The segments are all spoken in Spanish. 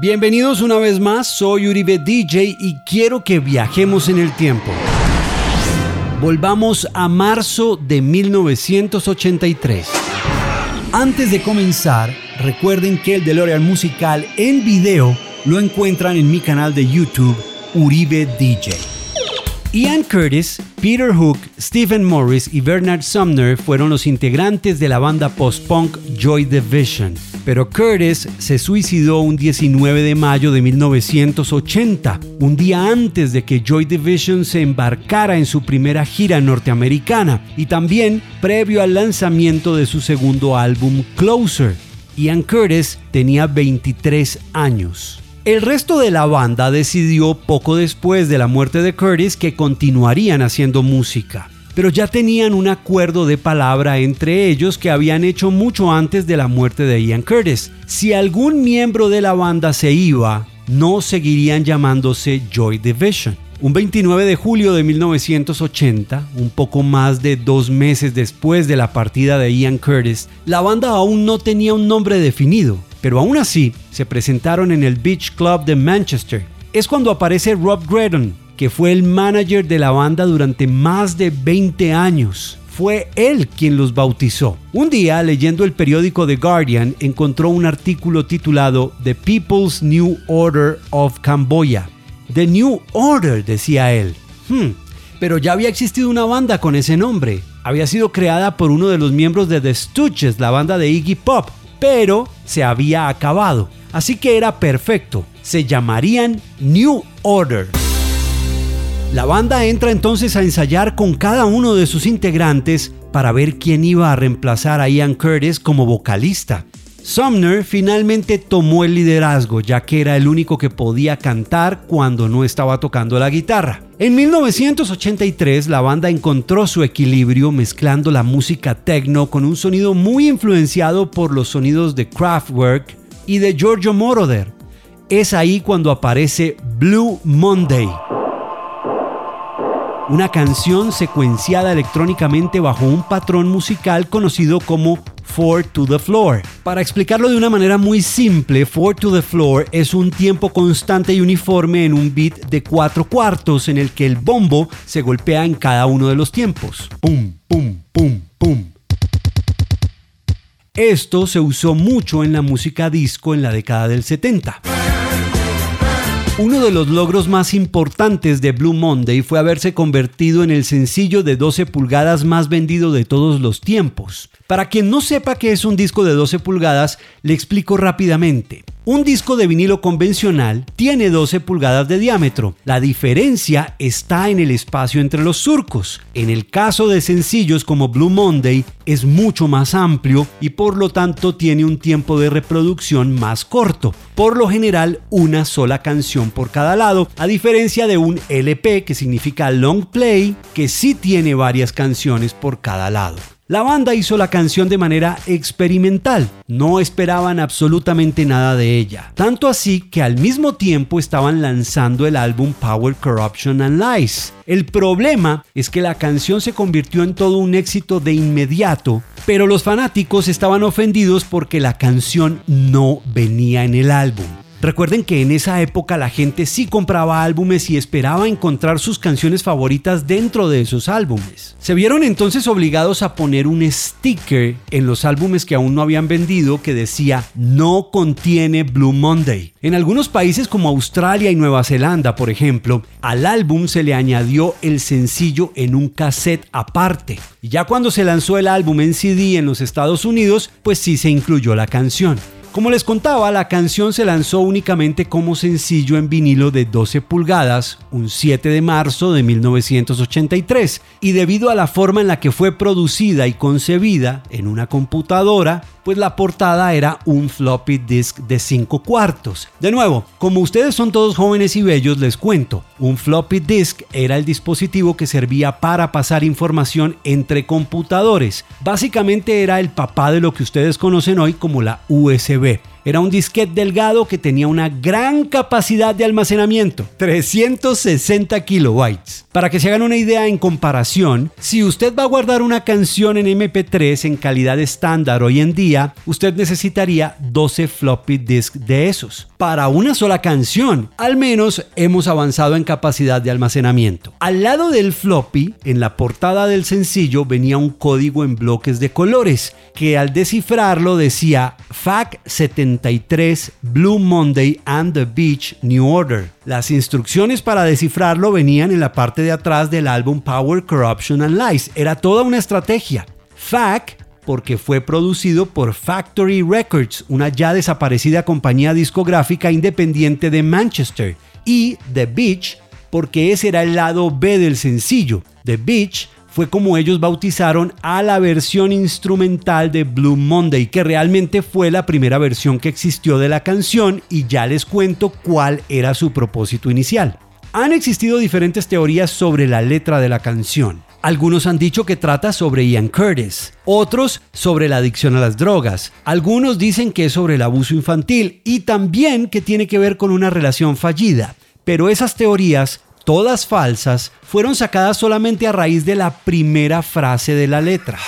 Bienvenidos una vez más, soy Uribe DJ y quiero que viajemos en el tiempo. Volvamos a marzo de 1983. Antes de comenzar, recuerden que el DeLorean musical en video lo encuentran en mi canal de YouTube, Uribe DJ. Ian Curtis, Peter Hook, Stephen Morris y Bernard Sumner fueron los integrantes de la banda post-punk Joy Division. Pero Curtis se suicidó un 19 de mayo de 1980, un día antes de que Joy Division se embarcara en su primera gira norteamericana y también previo al lanzamiento de su segundo álbum Closer. Ian Curtis tenía 23 años. El resto de la banda decidió poco después de la muerte de Curtis que continuarían haciendo música pero ya tenían un acuerdo de palabra entre ellos que habían hecho mucho antes de la muerte de Ian Curtis. Si algún miembro de la banda se iba, no seguirían llamándose Joy Division. Un 29 de julio de 1980, un poco más de dos meses después de la partida de Ian Curtis, la banda aún no tenía un nombre definido, pero aún así se presentaron en el Beach Club de Manchester. Es cuando aparece Rob Gredon, que fue el manager de la banda durante más de 20 años. Fue él quien los bautizó. Un día, leyendo el periódico The Guardian, encontró un artículo titulado The People's New Order of Camboya. The New Order, decía él. Hmm, pero ya había existido una banda con ese nombre. Había sido creada por uno de los miembros de The Stooges, la banda de Iggy Pop, pero se había acabado. Así que era perfecto. Se llamarían New Order. La banda entra entonces a ensayar con cada uno de sus integrantes para ver quién iba a reemplazar a Ian Curtis como vocalista. Sumner finalmente tomó el liderazgo ya que era el único que podía cantar cuando no estaba tocando la guitarra. En 1983 la banda encontró su equilibrio mezclando la música techno con un sonido muy influenciado por los sonidos de Kraftwerk y de Giorgio Moroder. Es ahí cuando aparece Blue Monday una canción secuenciada electrónicamente bajo un patrón musical conocido como Four to the Floor. Para explicarlo de una manera muy simple, Four to the Floor es un tiempo constante y uniforme en un beat de cuatro cuartos en el que el bombo se golpea en cada uno de los tiempos. Pum, pum, pum, pum. Esto se usó mucho en la música disco en la década del 70. Uno de los logros más importantes de Blue Monday fue haberse convertido en el sencillo de 12 pulgadas más vendido de todos los tiempos. Para quien no sepa qué es un disco de 12 pulgadas, le explico rápidamente. Un disco de vinilo convencional tiene 12 pulgadas de diámetro. La diferencia está en el espacio entre los surcos. En el caso de sencillos como Blue Monday es mucho más amplio y por lo tanto tiene un tiempo de reproducción más corto. Por lo general una sola canción por cada lado, a diferencia de un LP que significa long play que sí tiene varias canciones por cada lado. La banda hizo la canción de manera experimental, no esperaban absolutamente nada de ella, tanto así que al mismo tiempo estaban lanzando el álbum Power, Corruption and Lies. El problema es que la canción se convirtió en todo un éxito de inmediato, pero los fanáticos estaban ofendidos porque la canción no venía en el álbum. Recuerden que en esa época la gente sí compraba álbumes y esperaba encontrar sus canciones favoritas dentro de esos álbumes. Se vieron entonces obligados a poner un sticker en los álbumes que aún no habían vendido que decía no contiene Blue Monday. En algunos países como Australia y Nueva Zelanda, por ejemplo, al álbum se le añadió el sencillo en un cassette aparte. Y ya cuando se lanzó el álbum en CD en los Estados Unidos, pues sí se incluyó la canción. Como les contaba, la canción se lanzó únicamente como sencillo en vinilo de 12 pulgadas un 7 de marzo de 1983 y debido a la forma en la que fue producida y concebida en una computadora, pues la portada era un floppy disk de 5 cuartos. De nuevo, como ustedes son todos jóvenes y bellos, les cuento, un floppy disk era el dispositivo que servía para pasar información entre computadores. Básicamente era el papá de lo que ustedes conocen hoy como la USB. Era un disquete delgado que tenía una gran capacidad de almacenamiento, 360 kilobytes. Para que se hagan una idea en comparación, si usted va a guardar una canción en MP3 en calidad estándar hoy en día, usted necesitaría 12 floppy disk de esos. Para una sola canción, al menos hemos avanzado en capacidad de almacenamiento. Al lado del floppy, en la portada del sencillo venía un código en bloques de colores que al descifrarlo decía FAC 73 Blue Monday and the Beach New Order. Las instrucciones para descifrarlo venían en la parte de atrás del álbum Power, Corruption and Lies. Era toda una estrategia. FAC porque fue producido por Factory Records, una ya desaparecida compañía discográfica independiente de Manchester, y The Beach, porque ese era el lado B del sencillo. The Beach fue como ellos bautizaron a la versión instrumental de Blue Monday, que realmente fue la primera versión que existió de la canción y ya les cuento cuál era su propósito inicial. Han existido diferentes teorías sobre la letra de la canción. Algunos han dicho que trata sobre Ian Curtis, otros sobre la adicción a las drogas, algunos dicen que es sobre el abuso infantil y también que tiene que ver con una relación fallida. Pero esas teorías, todas falsas, fueron sacadas solamente a raíz de la primera frase de la letra.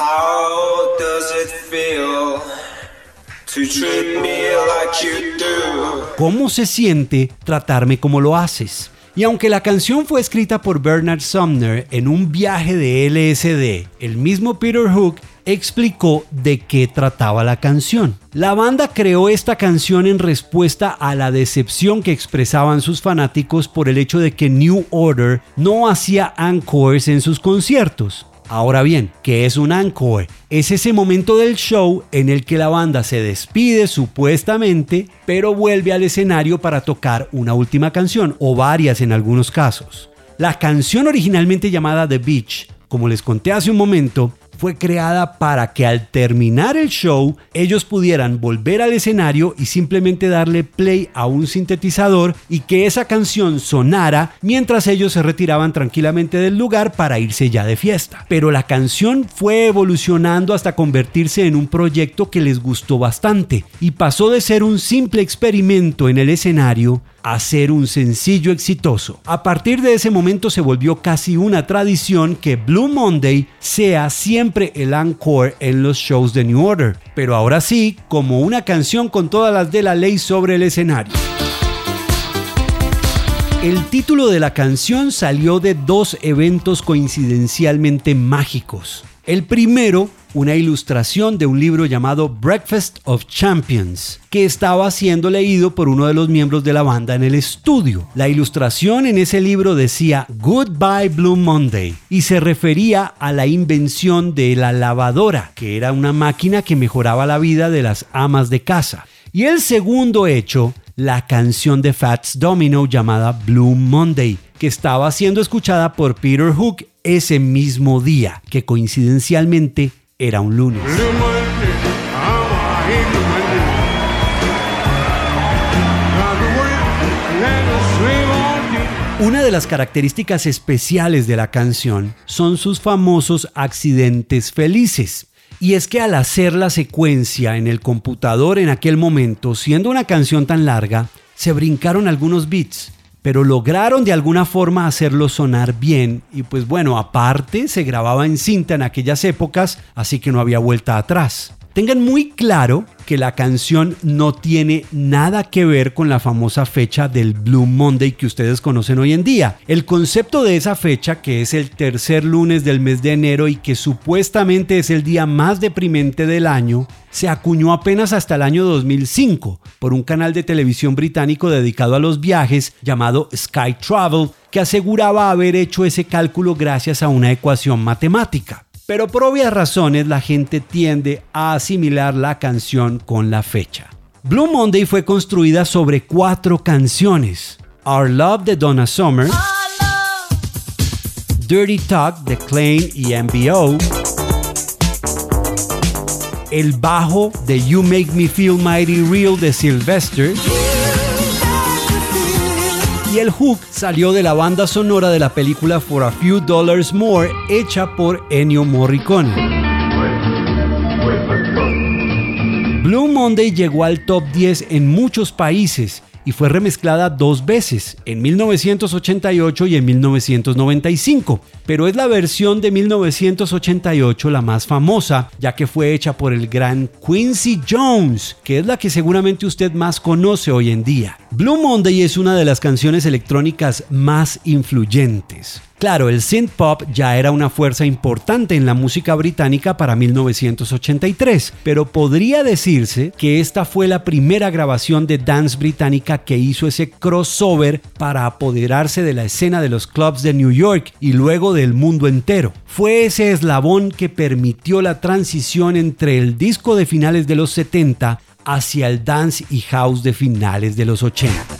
¿Cómo se siente tratarme como lo haces? Y aunque la canción fue escrita por Bernard Sumner en un viaje de LSD, el mismo Peter Hook explicó de qué trataba la canción. La banda creó esta canción en respuesta a la decepción que expresaban sus fanáticos por el hecho de que New Order no hacía encores en sus conciertos. Ahora bien, ¿qué es un encore? Es ese momento del show en el que la banda se despide supuestamente, pero vuelve al escenario para tocar una última canción, o varias en algunos casos. La canción originalmente llamada The Beach, como les conté hace un momento, fue creada para que al terminar el show ellos pudieran volver al escenario y simplemente darle play a un sintetizador y que esa canción sonara mientras ellos se retiraban tranquilamente del lugar para irse ya de fiesta. Pero la canción fue evolucionando hasta convertirse en un proyecto que les gustó bastante y pasó de ser un simple experimento en el escenario ser un sencillo exitoso. A partir de ese momento se volvió casi una tradición que Blue Monday sea siempre el encore en los shows de New Order, pero ahora sí, como una canción con todas las de la ley sobre el escenario. El título de la canción salió de dos eventos coincidencialmente mágicos. El primero una ilustración de un libro llamado Breakfast of Champions, que estaba siendo leído por uno de los miembros de la banda en el estudio. La ilustración en ese libro decía Goodbye Blue Monday y se refería a la invención de la lavadora, que era una máquina que mejoraba la vida de las amas de casa. Y el segundo hecho, la canción de Fats Domino llamada Blue Monday, que estaba siendo escuchada por Peter Hook ese mismo día, que coincidencialmente era un lunes. Una de las características especiales de la canción son sus famosos accidentes felices. Y es que al hacer la secuencia en el computador en aquel momento, siendo una canción tan larga, se brincaron algunos beats pero lograron de alguna forma hacerlo sonar bien y pues bueno, aparte se grababa en cinta en aquellas épocas, así que no había vuelta atrás. Tengan muy claro que la canción no tiene nada que ver con la famosa fecha del Blue Monday que ustedes conocen hoy en día. El concepto de esa fecha, que es el tercer lunes del mes de enero y que supuestamente es el día más deprimente del año, se acuñó apenas hasta el año 2005 por un canal de televisión británico dedicado a los viajes llamado Sky Travel, que aseguraba haber hecho ese cálculo gracias a una ecuación matemática pero por obvias razones la gente tiende a asimilar la canción con la fecha. Blue Monday fue construida sobre cuatro canciones. Our Love de Donna Summer, Dirty Talk de Klein y MBO, el bajo de You Make Me Feel Mighty Real de Sylvester, y el hook salió de la banda sonora de la película For a Few Dollars More hecha por Ennio Morricone. Blue Monday llegó al top 10 en muchos países y fue remezclada dos veces, en 1988 y en 1995, pero es la versión de 1988 la más famosa, ya que fue hecha por el gran Quincy Jones, que es la que seguramente usted más conoce hoy en día. Blue Monday es una de las canciones electrónicas más influyentes. Claro, el synth pop ya era una fuerza importante en la música británica para 1983, pero podría decirse que esta fue la primera grabación de dance británica que hizo ese crossover para apoderarse de la escena de los clubs de New York y luego del mundo entero. Fue ese eslabón que permitió la transición entre el disco de finales de los 70 hacia el dance y house de finales de los 80.